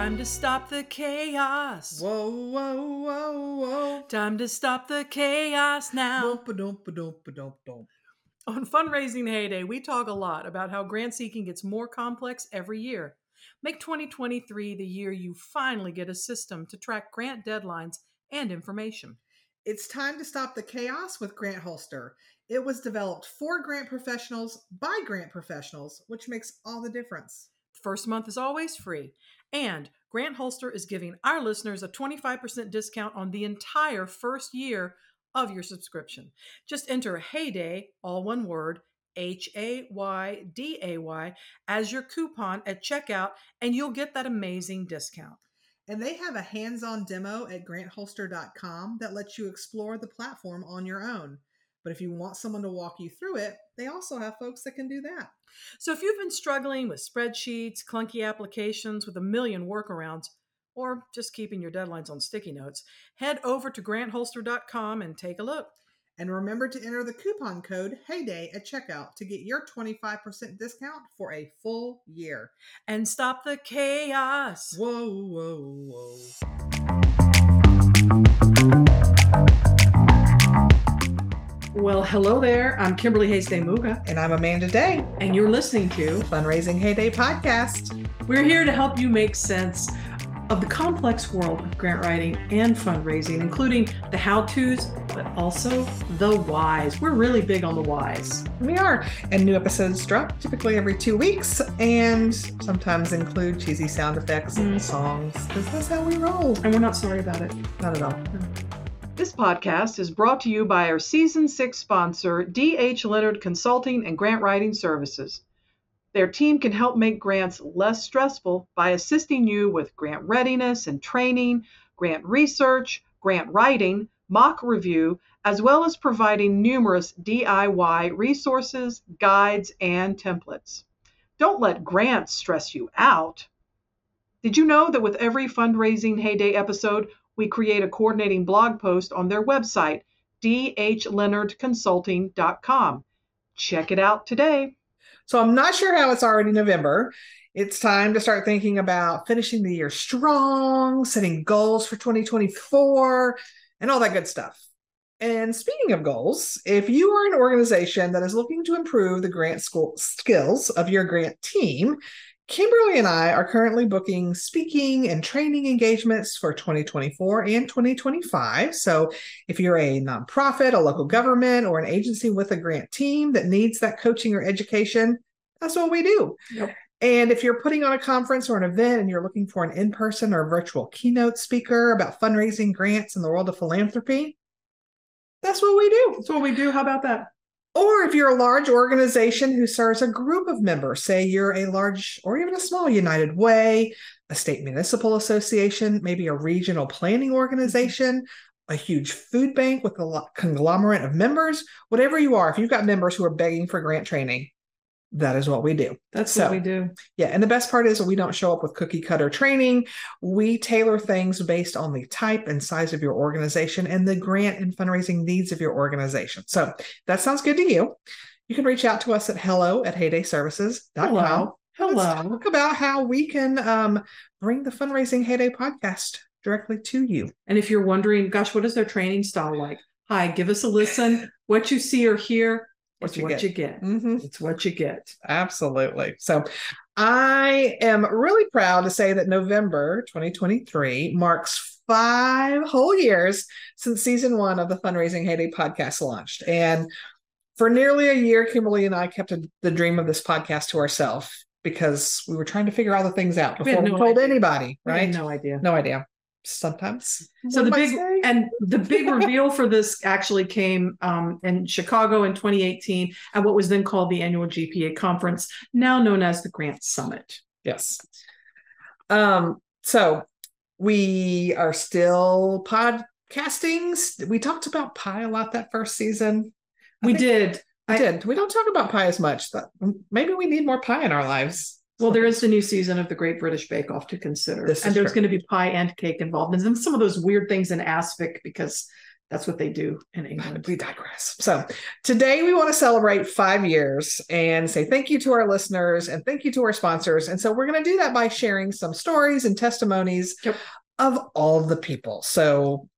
Time to stop the chaos. Whoa, whoa, whoa, whoa. Time to stop the chaos now. On Fundraising HayDay, we talk a lot about how grant seeking gets more complex every year. Make 2023 the year you finally get a system to track grant deadlines and information. It's time to stop the chaos with Grant Holster. It was developed for grant professionals by grant professionals, which makes all the difference. The first month is always free. And Grant Holster is giving our listeners a 25% discount on the entire first year of your subscription. Just enter HayDay, all one word, H A Y D A Y, as your coupon at checkout, and you'll get that amazing discount. And they have a hands on demo at grantholster.com that lets you explore the platform on your own. But if you want someone to walk you through it, they also have folks that can do that. So if you've been struggling with spreadsheets, clunky applications with a million workarounds, or just keeping your deadlines on sticky notes, head over to grantholster.com and take a look. And remember to enter the coupon code HAYDAY at checkout to get your 25% discount for a full year. And stop the chaos. Whoa, whoa, whoa. Well, hello there. I'm Kimberly Hays deMuga, And I'm Amanda Day, and you're listening to Fundraising HayDay Podcast. We're here to help you make sense of the complex world of grant writing and fundraising, including the how to's, but also the whys. We're really big on the whys. We are. And new episodes drop typically every two weeks and sometimes include cheesy sound effects and Mm. songs because that's how we roll. And we're not sorry about it. Not at all. This podcast is brought to you by our season six sponsor, D.H. Leonard Consulting and Grant Writing Services. Their team can help make grants less stressful by assisting you with grant readiness and training, grant research, grant writing, mock review, as well as providing numerous DIY resources, guides, and templates. Don't let grants stress you out. Did you know that with every fundraising HayDay episode, we create a coordinating blog post on their website, dhleonardconsulting.com. Check it out today. So I'm not sure how it's already November. It's time to start thinking about finishing the year strong, setting goals for 2024, and all that good stuff. And speaking of goals, if you are an organization that is looking to improve the grant school skills of your grant team, Kimberly and I are currently booking speaking and training engagements for 2024 and 2025. So, if you're a nonprofit, a local government, or an agency with a grant team that needs that coaching or education, that's what we do. Yep. And if you're putting on a conference or an event and you're looking for an in person or virtual keynote speaker about fundraising grants in the world of philanthropy, that's what we do. That's what we do. How about that? Or if you're a large organization who serves a group of members, say you're a large or even a small United Way, a state municipal association, maybe a regional planning organization, a huge food bank with a conglomerate of members, whatever you are, if you've got members who are begging for grant training, that is what we do. That's So- what we do. Yeah, and the best part is we don't show up with cookie cutter training. We tailor things based on the type and size of your organization and the grant and fundraising needs of your organization. So that sounds good to you. You can reach out to us at hello at haydayservices.com. Hello. Let's Hello. talk about how we can um, bring the fundraising HayDay podcast directly to you. And if you're wondering, gosh, what is their training style like? Hi, give us a listen. What you see or hear What you what get. you get. Mhm. It's what you get. Absolutely. So I am really proud to say that November 2023 marks five whole years since season one of the Fundraising HayDay podcast launched. And for nearly a year, Kimberly and I kept a, the dream of this podcast to ourselves because we were trying to figure all the things out before we no told idea. anybody, right? no idea. No idea. Sometimes. So the big and the big reveal for this actually came um, in Chicago in 2018 at what was then called the annual GPA conference, now known as the Grant Summit. Yes. Um, so we are still podcasting. We talked about pie a lot that first season. I We did. We I- did. We don't talk about pie as much. Maybe we need more pie in our lives. Well, there is the new season of the Great British Bake Off to consider, This is and there's true. going to be pie and cake involved, and then some of those weird things in aspic because that's what they do in England. We digress. So today we want to celebrate five years and say thank you to our listeners and thank you to our sponsors. And so we're going to do that by sharing some stories and testimonies Yep. of all the people. So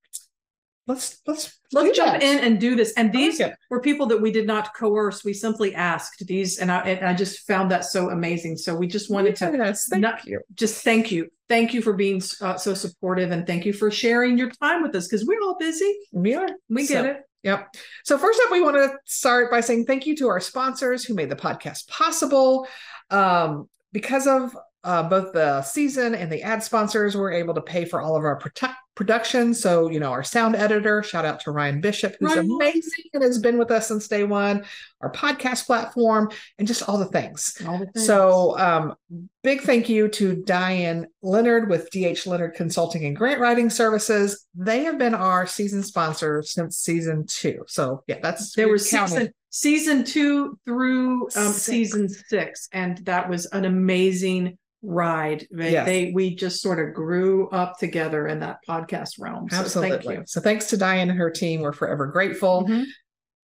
let's let's Let's jump that. in and do this. And I like these were people that we did not coerce. We simply asked these, and I and I just found that so amazing. So we just wanted to Yes, thank not- you. just thank you, thank you for being uh, so supportive, and thank you for sharing your time with us because we're all busy. We are. We So- get it. Yep. So first up, we want to start by saying thank you to our sponsors who made the podcast possible. Um, because of uh, both the season and the ad sponsors, we're able to pay for all of our produ- production. So, you know, our sound editor, shout out to Ryan Bishop, who's Ryan. amazing and has been with us since day one, our podcast platform, and just all the things. All the things. So, um, big thank you to Diane Leonard with DH Leonard Consulting and Grant Writing Services. They have been our season sponsor since season two. So, yeah, that's there was season season two through um, Six. season six, and that was an amazing ride. They, Yes. they we just sort of grew up together in that podcast realm. So Absolutely. thank you. So, thanks to Diane and her team. We're forever grateful. Mhm.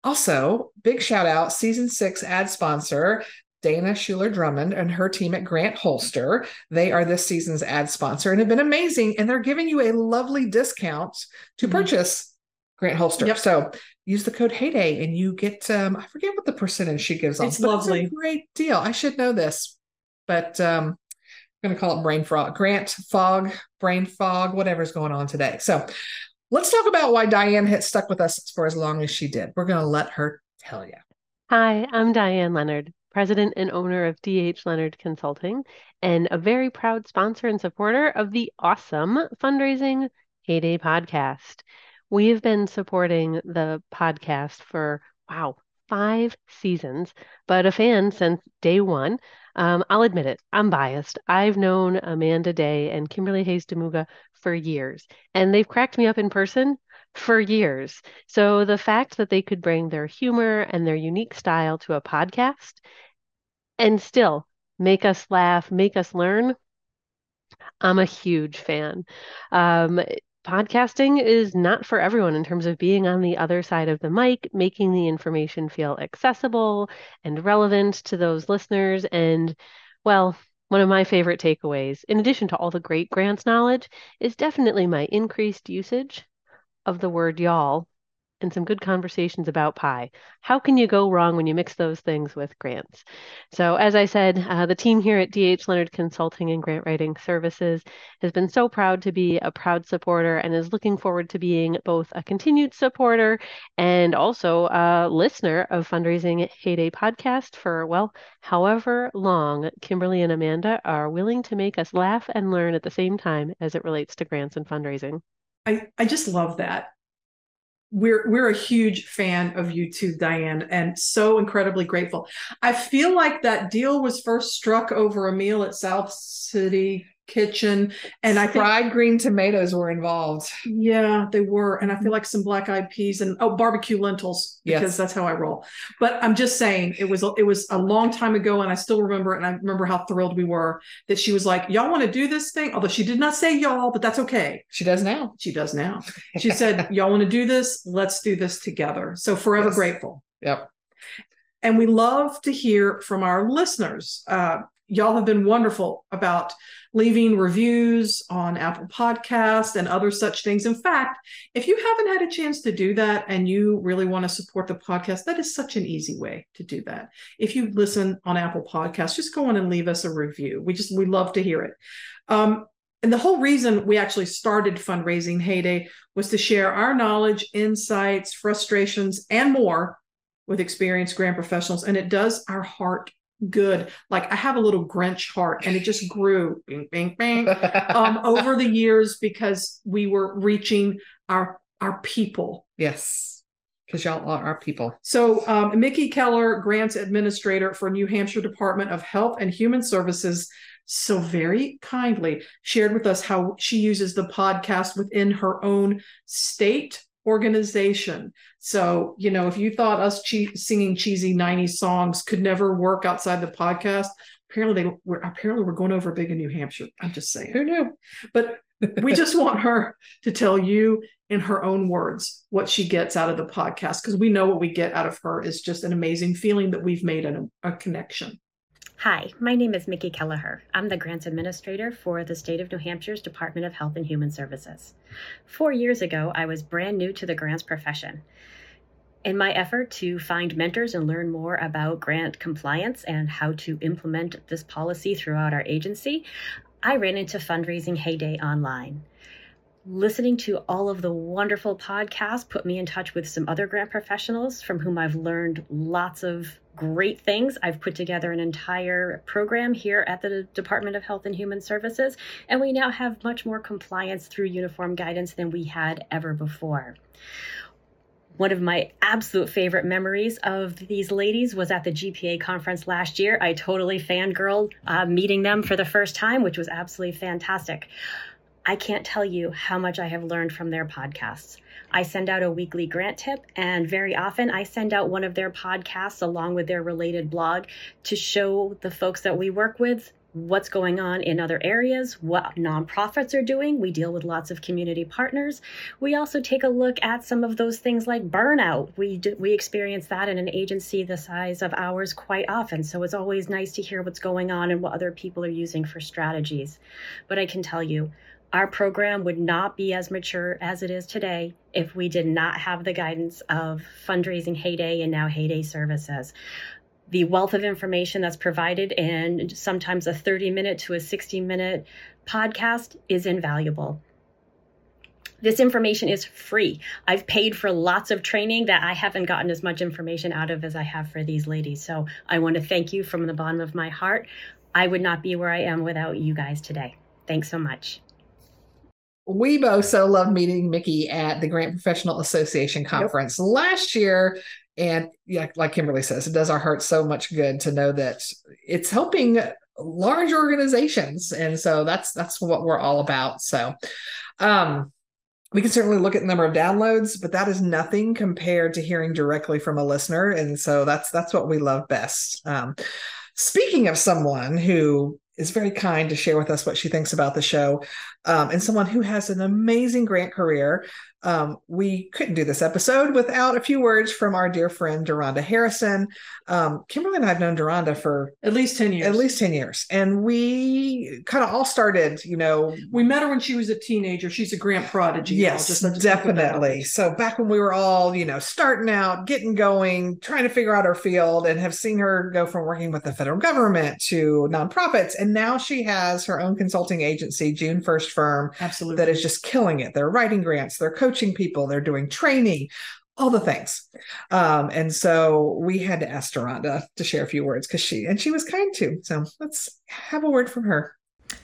Also, big shout out season six ad sponsor. Dana Schuler Drummond and her team at Grant Holster. They are this season's ad sponsor and have been amazing. And they're giving you a lovely discount to Mhm. purchase Grant Holster. Yep. So use the code Heyday and you get um, I forget what the percentage she gives on. It's lovely. a great deal. I should know this, but um, I'm going to call it brain fog, Grant fog, brain fog, whatever's going on today. So let's talk about why Diane had stuck with us for as long as she did. We're going to let her tell you. Hi, I'm Diane Leonard, president and owner of DH Leonard Consulting, and a very proud sponsor and supporter of the awesome fundraising HayDay podcast. We have been supporting the podcast for, wow, five seasons, but a fan since day one. Um, I'll admit it, I'm biased. I've known Amanda Day and Kimberly Hays deMuga for years, and they've cracked me up in person for years. So the fact that they could bring their humor and their unique style to a podcast and still make us laugh, make us learn, I'm a huge fan. Um, podcasting is not for everyone in terms of being on the other side of the mic, making the information feel accessible and relevant to those listeners. And, well, one of my favorite takeaways, in addition to all the great grants knowledge, is definitely my increased usage of the word y'all and some good conversations about pie. How can you go wrong when you mix those things with grants? So, as I said, uh, the team here at DH Leonard Consulting and Grant Writing Services has been so proud to be a proud supporter and is looking forward to being both a continued supporter and also a listener of Fundraising HayDay podcast for, well, however long Kimberly and Amanda are willing to make us laugh and learn at the same time as it relates to grants and fundraising. I, I just love that. We're we're a huge fan of you too, Diane, and so incredibly grateful. I feel like that deal was first struck over a meal at South City Kitchen, and I think fried green tomatoes were involved. yeah, they were, and I feel like some black eyed peas and oh, barbecue lentils because Yes. that's how I roll. But I'm just saying, it was it was a long time ago, and I still remember, and I remember how thrilled we were that she was like, "Y'all want to do this thing?" Although she did not say y'all, but that's okay. She does now. She does now. She said, Y'all want to do this? Let's do this together. So forever Yes. grateful. Yep. And we love to hear from our listeners. Uh, y'all have been wonderful about leaving reviews on Apple Podcasts and other such things. In fact, if you haven't had a chance to do that and you really want to support the podcast, that is such an easy way to do that. If you listen on Apple Podcasts, just go on and leave us a review. We just we love to hear it. Um, and the whole reason we actually started fundraising HayDay was to share our knowledge, insights, frustrations, and more with experienced grant professionals. And it does our heart good. Like I have a little Grinch heart, and it just grew bing, bing, bing, um, over the years because we were reaching our our people. yes, because y'all are our people. So, um, Mickey Keller, grants administrator for New Hampshire Department of Health and Human Services, so very kindly shared with us how she uses the podcast within her own state organization. So, you know, if you thought us che- singing cheesy 90s songs could never work outside the podcast, apparently they were apparently we're going over big in New Hampshire. I'm just saying. Who knew? But we just want her to tell you in her own words what she gets out of the podcast because we know what we get out of her is just an amazing feeling that we've made a, a connection. Hi, my name is Mickey Kelleher. I'm the grants administrator for the state of New Hampshire's Department of Health and Human Services. Four years ago, I was brand new to the grants profession. In my effort to find mentors and learn more about grant compliance and how to implement this policy throughout our agency, I ran into Fundraising HayDay online listening to all of the wonderful podcasts put me in touch with some other grant professionals from whom I've learned lots of great things. I've put together an entire program here at the Department of Health and Human Services, and we now have much more compliance through uniform guidance than we had ever before. One of my absolute favorite memories of these ladies was at the GPA conference last year. I totally fangirled uh, meeting them for the first time, which was absolutely fantastic. I can't tell you how much I have learned from their podcasts. I send out a weekly grant tip, and very often I send out one of their podcasts along with their related blog to show the folks that we work with what's going on in other areas, what nonprofits are doing. We deal with lots of community partners. We also take a look at some of those things like burnout. We do, we experience that in an agency the size of ours quite often. So it's always nice to hear what's going on and what other people are using for strategies. But I can tell you, our program would not be as mature as it is today if we did not have the guidance of fundraising HayDay and now HayDay services the wealth of information that's provided in sometimes a 30 minute to a 60 minute podcast is invaluable this information is free. I've paid for lots of training that I haven't gotten as much information out of as I have for these ladies. So I want to thank you from the bottom of my heart. I would not be where I am without you guys today. Thanks so much we both so loved meeting Mickey at the Grant Professional Association conference yep. last year. And yeah, like Kimberly says, it does our hearts so much good to know that it's helping large organizations. And so that's that's what we're all about. So um we can certainly look at the number of downloads, but that is nothing compared to hearing directly from a listener. And so that's that's what we love best. Um, speaking of someone who is very kind to share with us what she thinks about the show. Um, and someone who has an amazing grant career um, we couldn't do this episode without a few words from our dear friend Deronda Harrison. Um, Kimberly and I have known Deronda for at least 10 years. At least 10 years. And we kind of all started, you know. We met her when she was a teenager. She's a grant prodigy. Yes, just definitely. So back when we were all, you know, starting out, getting going, trying to figure out our field, and have seen her go from working with the federal government to nonprofits. And now she has her own consulting agency, June First Firm. Absolutely. That is just killing it. They're writing grants, they're coaching coaching people, they're doing training, all the things. Um, and so we had to ask Deronda to share a few words because she and she was kind to. So let's have a word from her.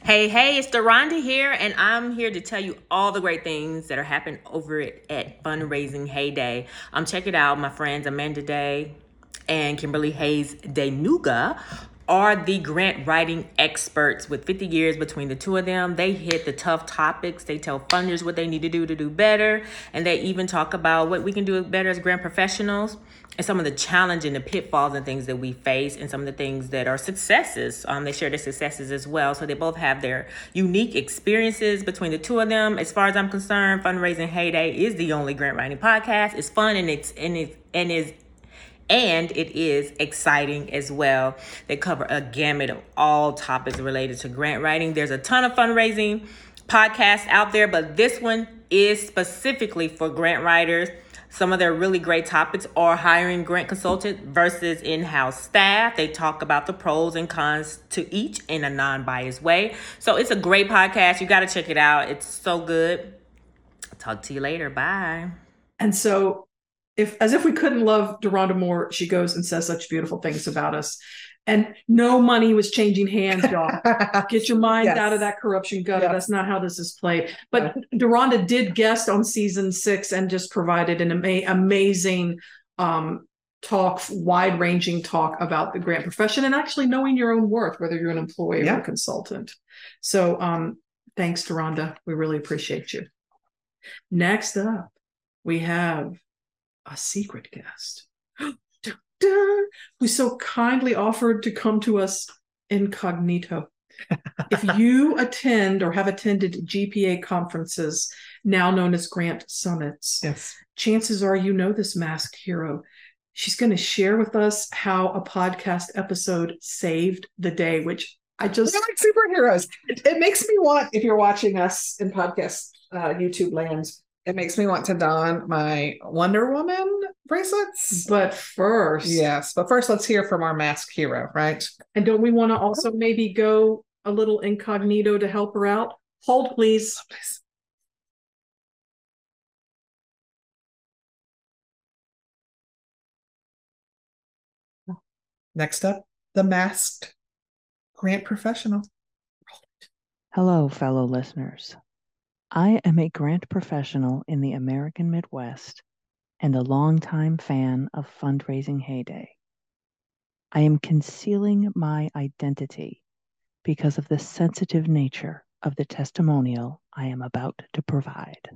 Hey, hey, it's Deronda here, and I'm here to tell you all the great things that are happening over at Fundraising HayDay. Um, check it out, my friends Amanda Day and Kimberly Hays deMuga are the grant writing experts with 50 years between the two of them. They hit the tough topics. They tell funders what they need to do to do better. And they even talk about what we can do better as grant professionals and some of the challenge and the pitfalls and things that we face and some of the things that are successes. Um, they share their successes as well. So they both have their unique experiences between the two of them. As far as I'm concerned, Fundraising HayDay is the only grant writing podcast. It's fun and it's and it's and is and it is exciting as well. They cover a gamut of all topics related to grant writing. There's a ton of fundraising podcasts out there, but this one is specifically for grant writers. Some of their really great topics are hiring grant consultant versus in-house staff. They talk about the pros and cons to each in a non-biased way. So it's a great podcast. You got to check it out. It's so good. Talk to you later. Bye. And so if as if we couldn't love Deronda more, she goes and says such beautiful things about us. And no money was changing hands, y'all. Get your mind yes. out of that corruption gutter. Yes. That's not how this is played. But yeah. Deronda did guest on season six and just provided an ama- amazing um, talk, wide ranging talk about the grant profession and actually knowing your own worth, whether you're an employee yeah. or a consultant. So um, thanks, Deronda. We really appreciate you. Next up, we have a secret guest who so kindly offered to come to us incognito. if you attend or have attended GPA conferences, now known as grant summits, Yes. chances are you know this masked hero. She's going to share with us how a podcast episode saved the day, which I just like superheroes. It, it makes me want, if you're watching us in podcast uh, YouTube land, it makes me want to don my Wonder Woman bracelets. but first, Yes, but first let's hear from our masked hero, right? And don't we want to also maybe go a little incognito to help her out? Hold, please. Next up, the masked grant professional. Hello, fellow listeners. I am a grant professional in the American Midwest and a longtime fan of fundraising HayDay. I am concealing my identity because of the sensitive nature of the testimonial I am about to provide.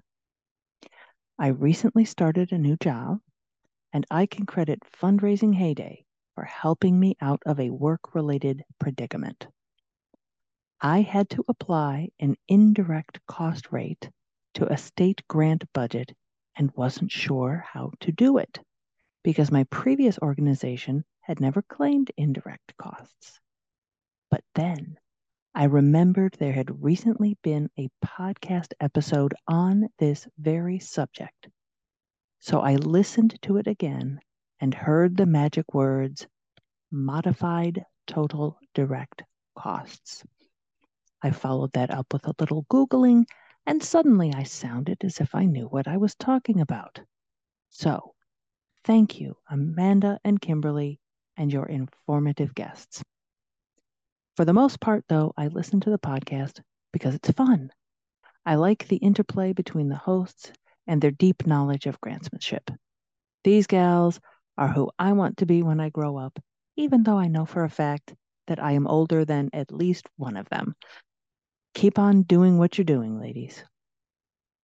I recently started a new job, and I can credit Fundraising HayDay for helping me out of a work related predicament. I had to apply an indirect cost rate to a state grant budget and wasn't sure how to do it because my previous organization had never claimed indirect costs. But then I remembered there had recently been a podcast episode on this very subject. So I listened to it again and heard the magic words modified total direct costs. I followed that up with a little Googling, and suddenly I sounded as if I knew what I was talking about. So, thank you, Amanda and Kimberly, and your informative guests. For the most part, though, I listen to the podcast because it's fun. I like the interplay between the hosts and their deep knowledge of grantsmanship. These gals are who I want to be when I grow up, even though I know for a fact that I am older than at least one of them. Keep on doing what you're doing, ladies.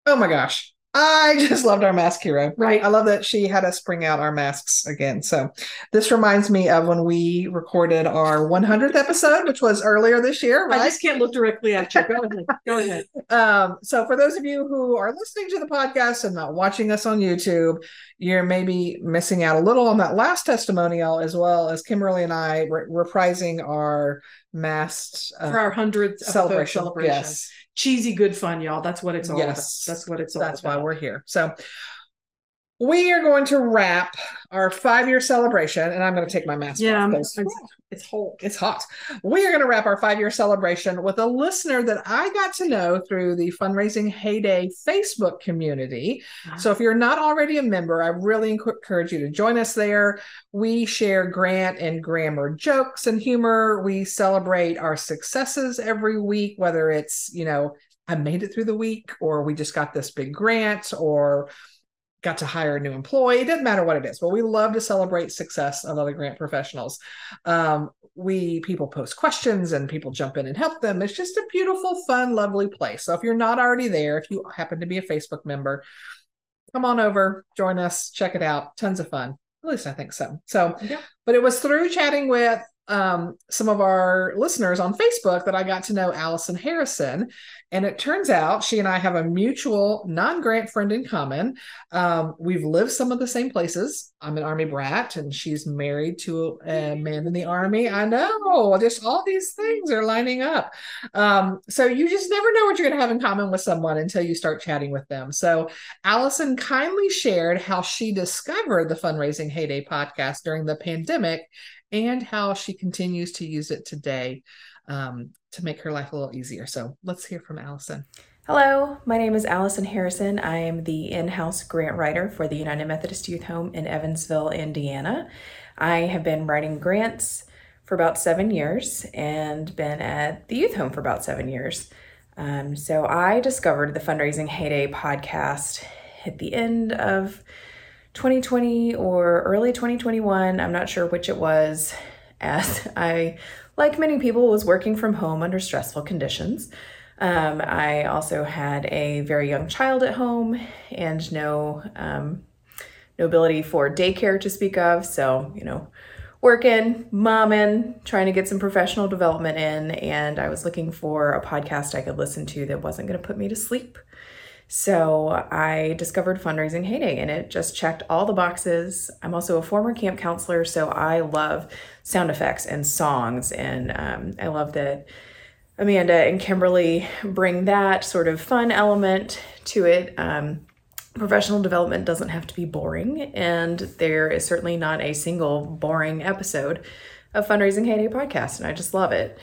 Oh my gosh. I just loved our mask hero. Right. I love that she had us bring out our masks again. So this reminds me of when we recorded our 100th episode, which was earlier this year, I just can't look directly at you. Go ahead. Go ahead. Um, so for those of you who are listening to the podcast and not watching us on YouTube, you're maybe missing out a little on that last testimonial, as well as Kimberly and I re- reprising our masked uh, For our 100th episode celebration. celebration. Yes, Cheesy good fun, y'all. That's what it's all Yes. about. That's what it's all that's why we're here. So we are going to wrap our five-year celebration, and I'm going to take my mask Yeah, off. I'm- 'cause I'm- it's whole. it's hot. We are going to wrap our five year celebration with a listener that I got to know through the Fundraising HayDay Facebook community. So if you're not already a member, I really encourage you to join us there. We share grant and grammar jokes and humor. We celebrate our successes every week, whether it's, you know, I made it through the week, or we just got this big grant, or got to hire a new employee. It doesn't matter what it is, but we love to celebrate success of other grant professionals. Um, we people post questions and people jump in and help them. It's just a beautiful, fun, lovely place. So if you're not already there, if you happen to be a Facebook member, come on over, join us, check it out. Tons of fun. At least I think so. So, Yeah. but it was through chatting with um, some of our listeners on Facebook that I got to know Allison Harrison. And it turns out she and I have a mutual non grant friend in common. Um, we've lived some of the same places. I'm an Army brat, and she's married to a man in the Army. I know, just all these things are lining up. Um, so you just never know what you're going to have in common with someone until you start chatting with them. So Allison kindly shared how she discovered the Fundraising HayDay podcast during the pandemic and how she continues to use it today um, to make her life a little easier. So let's hear from Allison. Hello, my name is Allison Harrison. I am the in house grant writer for the United Methodist Youth Home in Evansville, Indiana. I have been writing grants for about seven years and been at the youth home for about seven years. Um, so I discovered the Fundraising HayDay podcast at the end of 2020 or early 2021. I'm not sure which it was, as I, like many people, was working from home under stressful conditions. Um, I also had a very young child at home and no um, no ability for daycare to speak of. So you know, working, momming, trying to get some professional development in, and I was looking for a podcast I could listen to that wasn't going to put me to sleep. So I discovered Fundraising HayDay and it just checked all the boxes. I'm also a former camp counselor, so I love sound effects and songs, and um, I love that Amanda and Kimberly bring that sort of fun element to it. Um, professional development doesn't have to be boring, and there is certainly not a single boring episode of Fundraising HayDay podcast, and I just love it.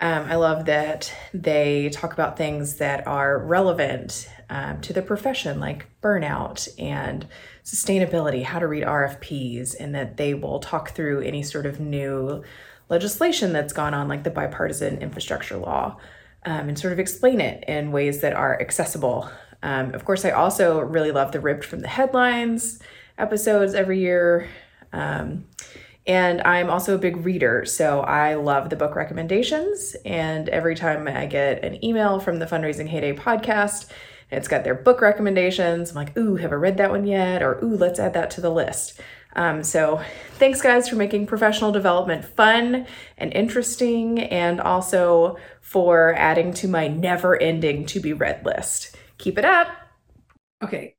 Um, I love that they talk about things that are relevant um, to the profession, like burnout and sustainability, how to read RFPs, and that they will talk through any sort of new legislation that's gone on, like the bipartisan infrastructure law, um, and sort of explain it in ways that are accessible. Um, of course, I also really love the ripped from the headlines episodes every year. Um, and I'm also a big reader, so I love the book recommendations. And every time I get an email from the Fundraising HayDay podcast, it's got their book recommendations. I'm like, ooh, have I read that one yet? Or ooh, let's add that to the list. Um, so thanks, guys, for making professional development fun and interesting, and also for adding to my never ending to be read list. Keep it up. Okay.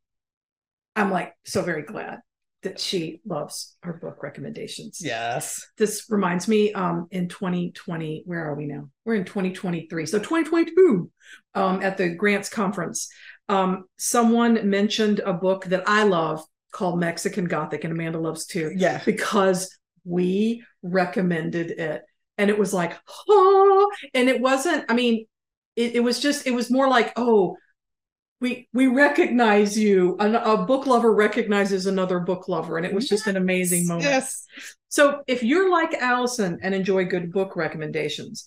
I'm like so very glad that she loves her book recommendations. Yes. This reminds me um in 2020, where are we now? We're in 2023. So 2022 um at the Grants conference, um someone mentioned a book that I love called Mexican Gothic, and Amanda loves too. Yeah. Because we recommended it. And it was like, oh, and it wasn't, I mean, it, it was just, it was more like, oh, we we recognize you. A, a, book lover recognizes another book lover, and it was just an amazing moment. Yes. So if you're like Allison and enjoy good book recommendations,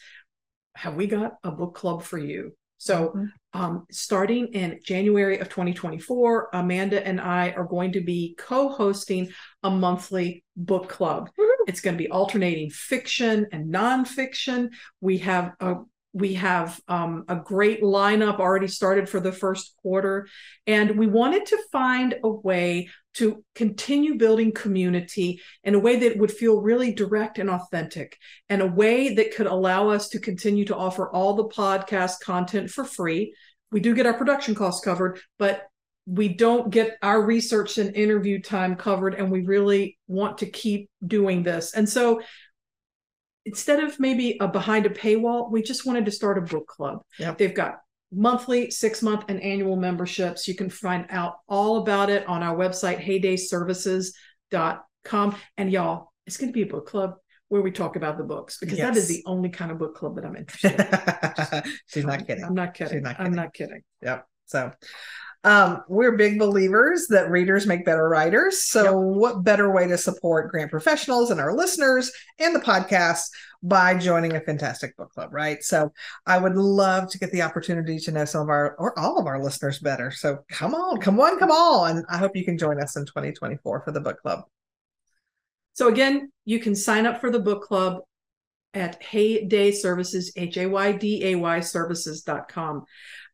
have we got a book club for you? So, mm-hmm. um, starting in January of 2024, Amanda and I are going to be co hosting a monthly book club. It's going to be alternating fiction and nonfiction. We have a we have um, a great lineup already started for the first quarter. And we wanted to find a way to continue building community in a way that would feel really direct and authentic, and a way that could allow us to continue to offer all the podcast content for free. We do get our production costs covered, but we don't get our research and interview time covered, and we really want to keep doing this. And so instead of maybe a behind a paywall, we just wanted to start a book club. Yep. They've got monthly, six month, and annual memberships. You can find out all about it on our website, haydayservices.com. And y'all, it's going to be a book club where we talk about the books because yes. that is the only kind of book club that I'm interested in. She's not kidding. I'm not kidding. She's Not kidding. I'm not kidding. Yep. So um, we're big believers that readers make better writers. So, yep. what better way to support grant professionals and our listeners and the podcast by joining a fantastic book club, right? So, I would love to get the opportunity to know some of our or all of our listeners better. So, come on, come on, come on. I hope you can join us in 2024 for the book club. So, again, you can sign up for the book club at Hayday Services, H A Y D A Y services.com.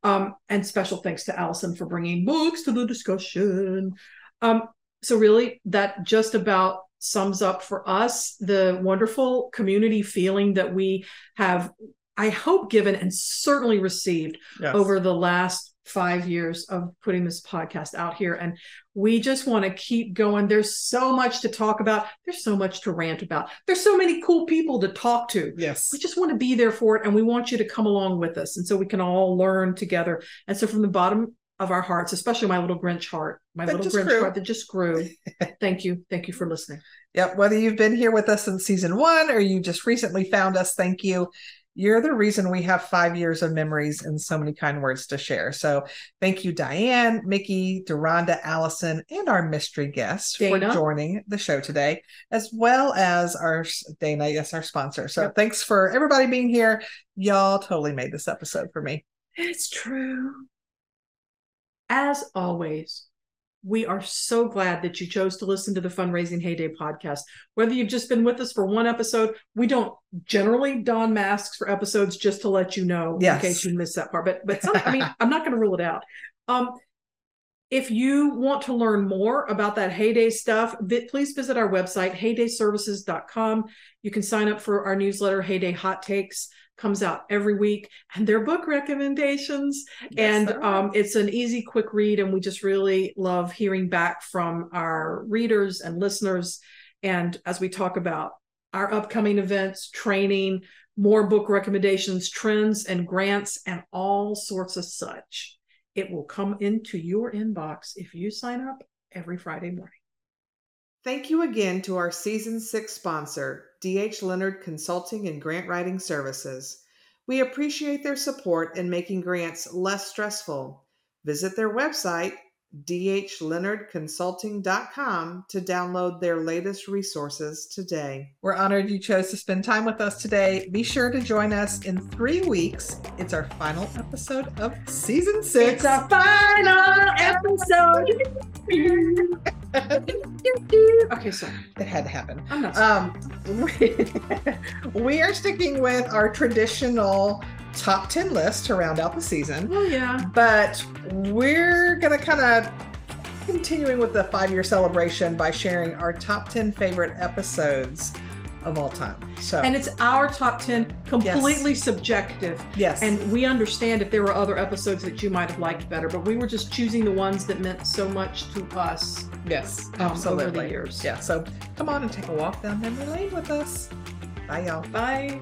Um, and special thanks to Allison for bringing books to the discussion. Um, so, really, that just about sums up for us the wonderful community feeling that we have, I hope, given and certainly received yes. over the last five years of putting this podcast out here. And we just want to keep going. There's so much to talk about. There's so much to rant about. There's so many cool people to talk to. Yes. We just want to be there for it. And we want you to come along with us. And so we can all learn together. And so from the bottom of our hearts, especially my little Grinch heart, my that little Grinch grew. heart that just grew. Thank you. Thank you for listening. Yep. Whether you've been here with us in season one or you just recently found us, thank you. You're the reason we have five years of memories and so many kind words to share. So thank you, Diane, Mickey, Deronda, Allison, and our mystery guest Dana. for joining the show today, as well as our Dana, yes, our sponsor. So yep. thanks for everybody being here. Y'all totally made this episode for me. It's true. As always, we are so glad that you chose to listen to the Fundraising HayDay podcast. Whether you've just been with us for one episode, we don't generally don masks for episodes just to let you know yes. in case you missed that part. But but some, I mean, I'm not going to rule it out. Um, If you want to learn more about that HayDay stuff, vi- please visit our website, haydayservices.com. You can sign up for our newsletter, HayDay Hot Takes, comes out every week, and their book recommendations. and um, it's an easy, quick read. And we just really love hearing back from our readers and listeners. And as we talk about our upcoming events, training, more book recommendations, trends, and grants, and all sorts of such. It will come into your inbox if you sign up every Friday morning. Thank you again to our season six sponsor, DH Leonard Consulting and Grant Writing Services. We appreciate their support in making grants less stressful. Visit their website, dhleonardconsulting.com, to download their latest resources today. We're honored you chose to spend time with us today. Be sure to join us in three weeks. It's our final episode of season six. It's our final episode. okay, so It had to happen. I'm not. Um, we, are sticking with our traditional top 10 list to round out the season, oh yeah. but we're going to kind of continuing with the five year celebration by sharing our top 10 favorite episodes of all time. So, And it's our top 10, completely subjective. yes. And we understand if there were other episodes that you might have liked better, but we were just choosing the ones that meant so much to us. yes, um, over the absolutely. years. Yeah. So come on and take a walk down memory lane with us. Bye, y'all. Bye.